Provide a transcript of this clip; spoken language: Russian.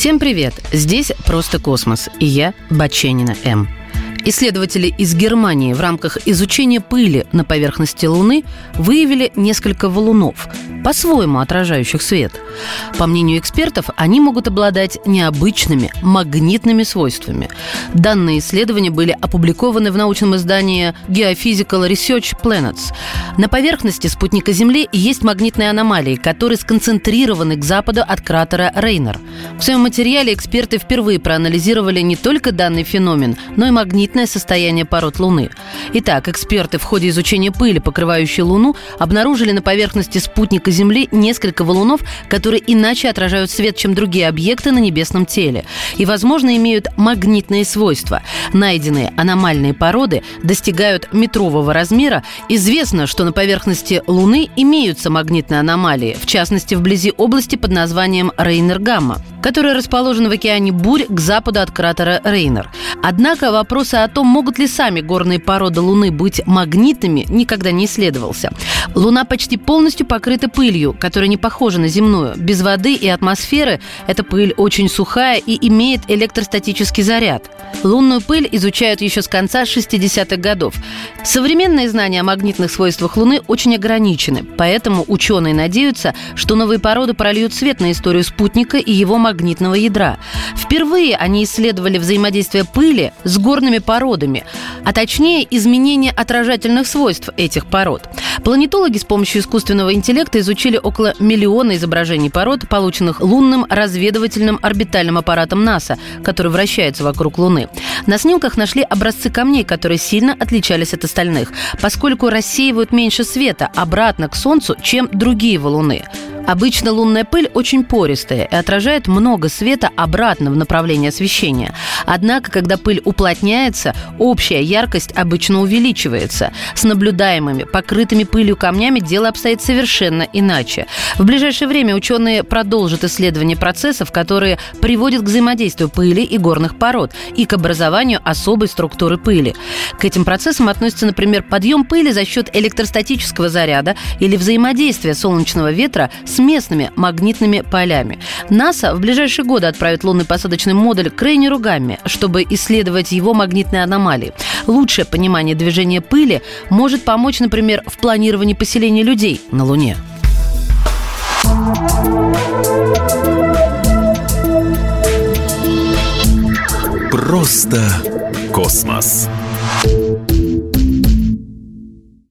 Всем привет! Здесь «Просто космос» и я, Баченина М. Исследователи из Германии в рамках изучения пыли на поверхности Луны выявили несколько валунов, по-своему отражающих свет. По мнению экспертов, они могут обладать необычными магнитными свойствами. Данные исследования были опубликованы в научном издании Geophysical Research Planets. На поверхности спутника Земли есть магнитные аномалии, которые сконцентрированы к западу от кратера Рейнер. В своем материале эксперты впервые проанализировали не только данный феномен, но и магнитное состояние пород Луны. Итак, эксперты в ходе изучения пыли, покрывающей Луну, обнаружили на поверхности спутника Земли несколько валунов, которые иначе отражают свет, чем другие объекты на небесном теле, и, возможно, имеют магнитные свойства. Найденные аномальные породы достигают метрового размера. Известно, что на поверхности Луны имеются магнитные аномалии, в частности, вблизи области под названием Рейнер-Гамма, которая расположена в океане Бурь к западу от кратера Рейнер. Однако вопросы о том, могут ли сами горные породы Луны быть магнитными, никогда не исследовался. Луна почти полностью покрыта пылью, которая не похожа на земную. Без воды и атмосферы эта пыль очень сухая и имеет электростатический заряд. Лунную пыль изучают еще с конца 60-х годов. Современные знания о магнитных свойствах Луны очень ограничены, поэтому ученые надеются, что новые породы прольют свет на историю спутника и его магнитного ядра. Впервые они исследовали взаимодействие пыли с горными породами, а точнее изменение отражательных свойств этих пород. Планетологи с помощью искусственного интеллекта изучили около миллиона изображений пород, полученных лунным разведывательным орбитальным аппаратом НАСА, который вращается вокруг Луны. На снимках нашли образцы камней, которые сильно отличались от остальных, поскольку рассеивают меньше света обратно к Солнцу, чем другие валуны. Обычно лунная пыль очень пористая и отражает много света обратно в направлении освещения. Однако, когда пыль уплотняется, общая яркость обычно увеличивается. С наблюдаемыми, покрытыми пылью камнями дело обстоит совершенно иначе. В ближайшее время ученые продолжат исследование процессов, которые приводят к взаимодействию пыли и горных пород и к образованию особой структуры пыли. К этим процессам относятся, например, подъем пыли за счет электростатического заряда или взаимодействия солнечного ветра с местными магнитными полями. НАСА в ближайшие годы отправит лунный посадочный модуль к Рейнеру Гамме, чтобы исследовать его магнитные аномалии. Лучшее понимание движения пыли может помочь, например, в планировании поселения людей на Луне. Просто космос.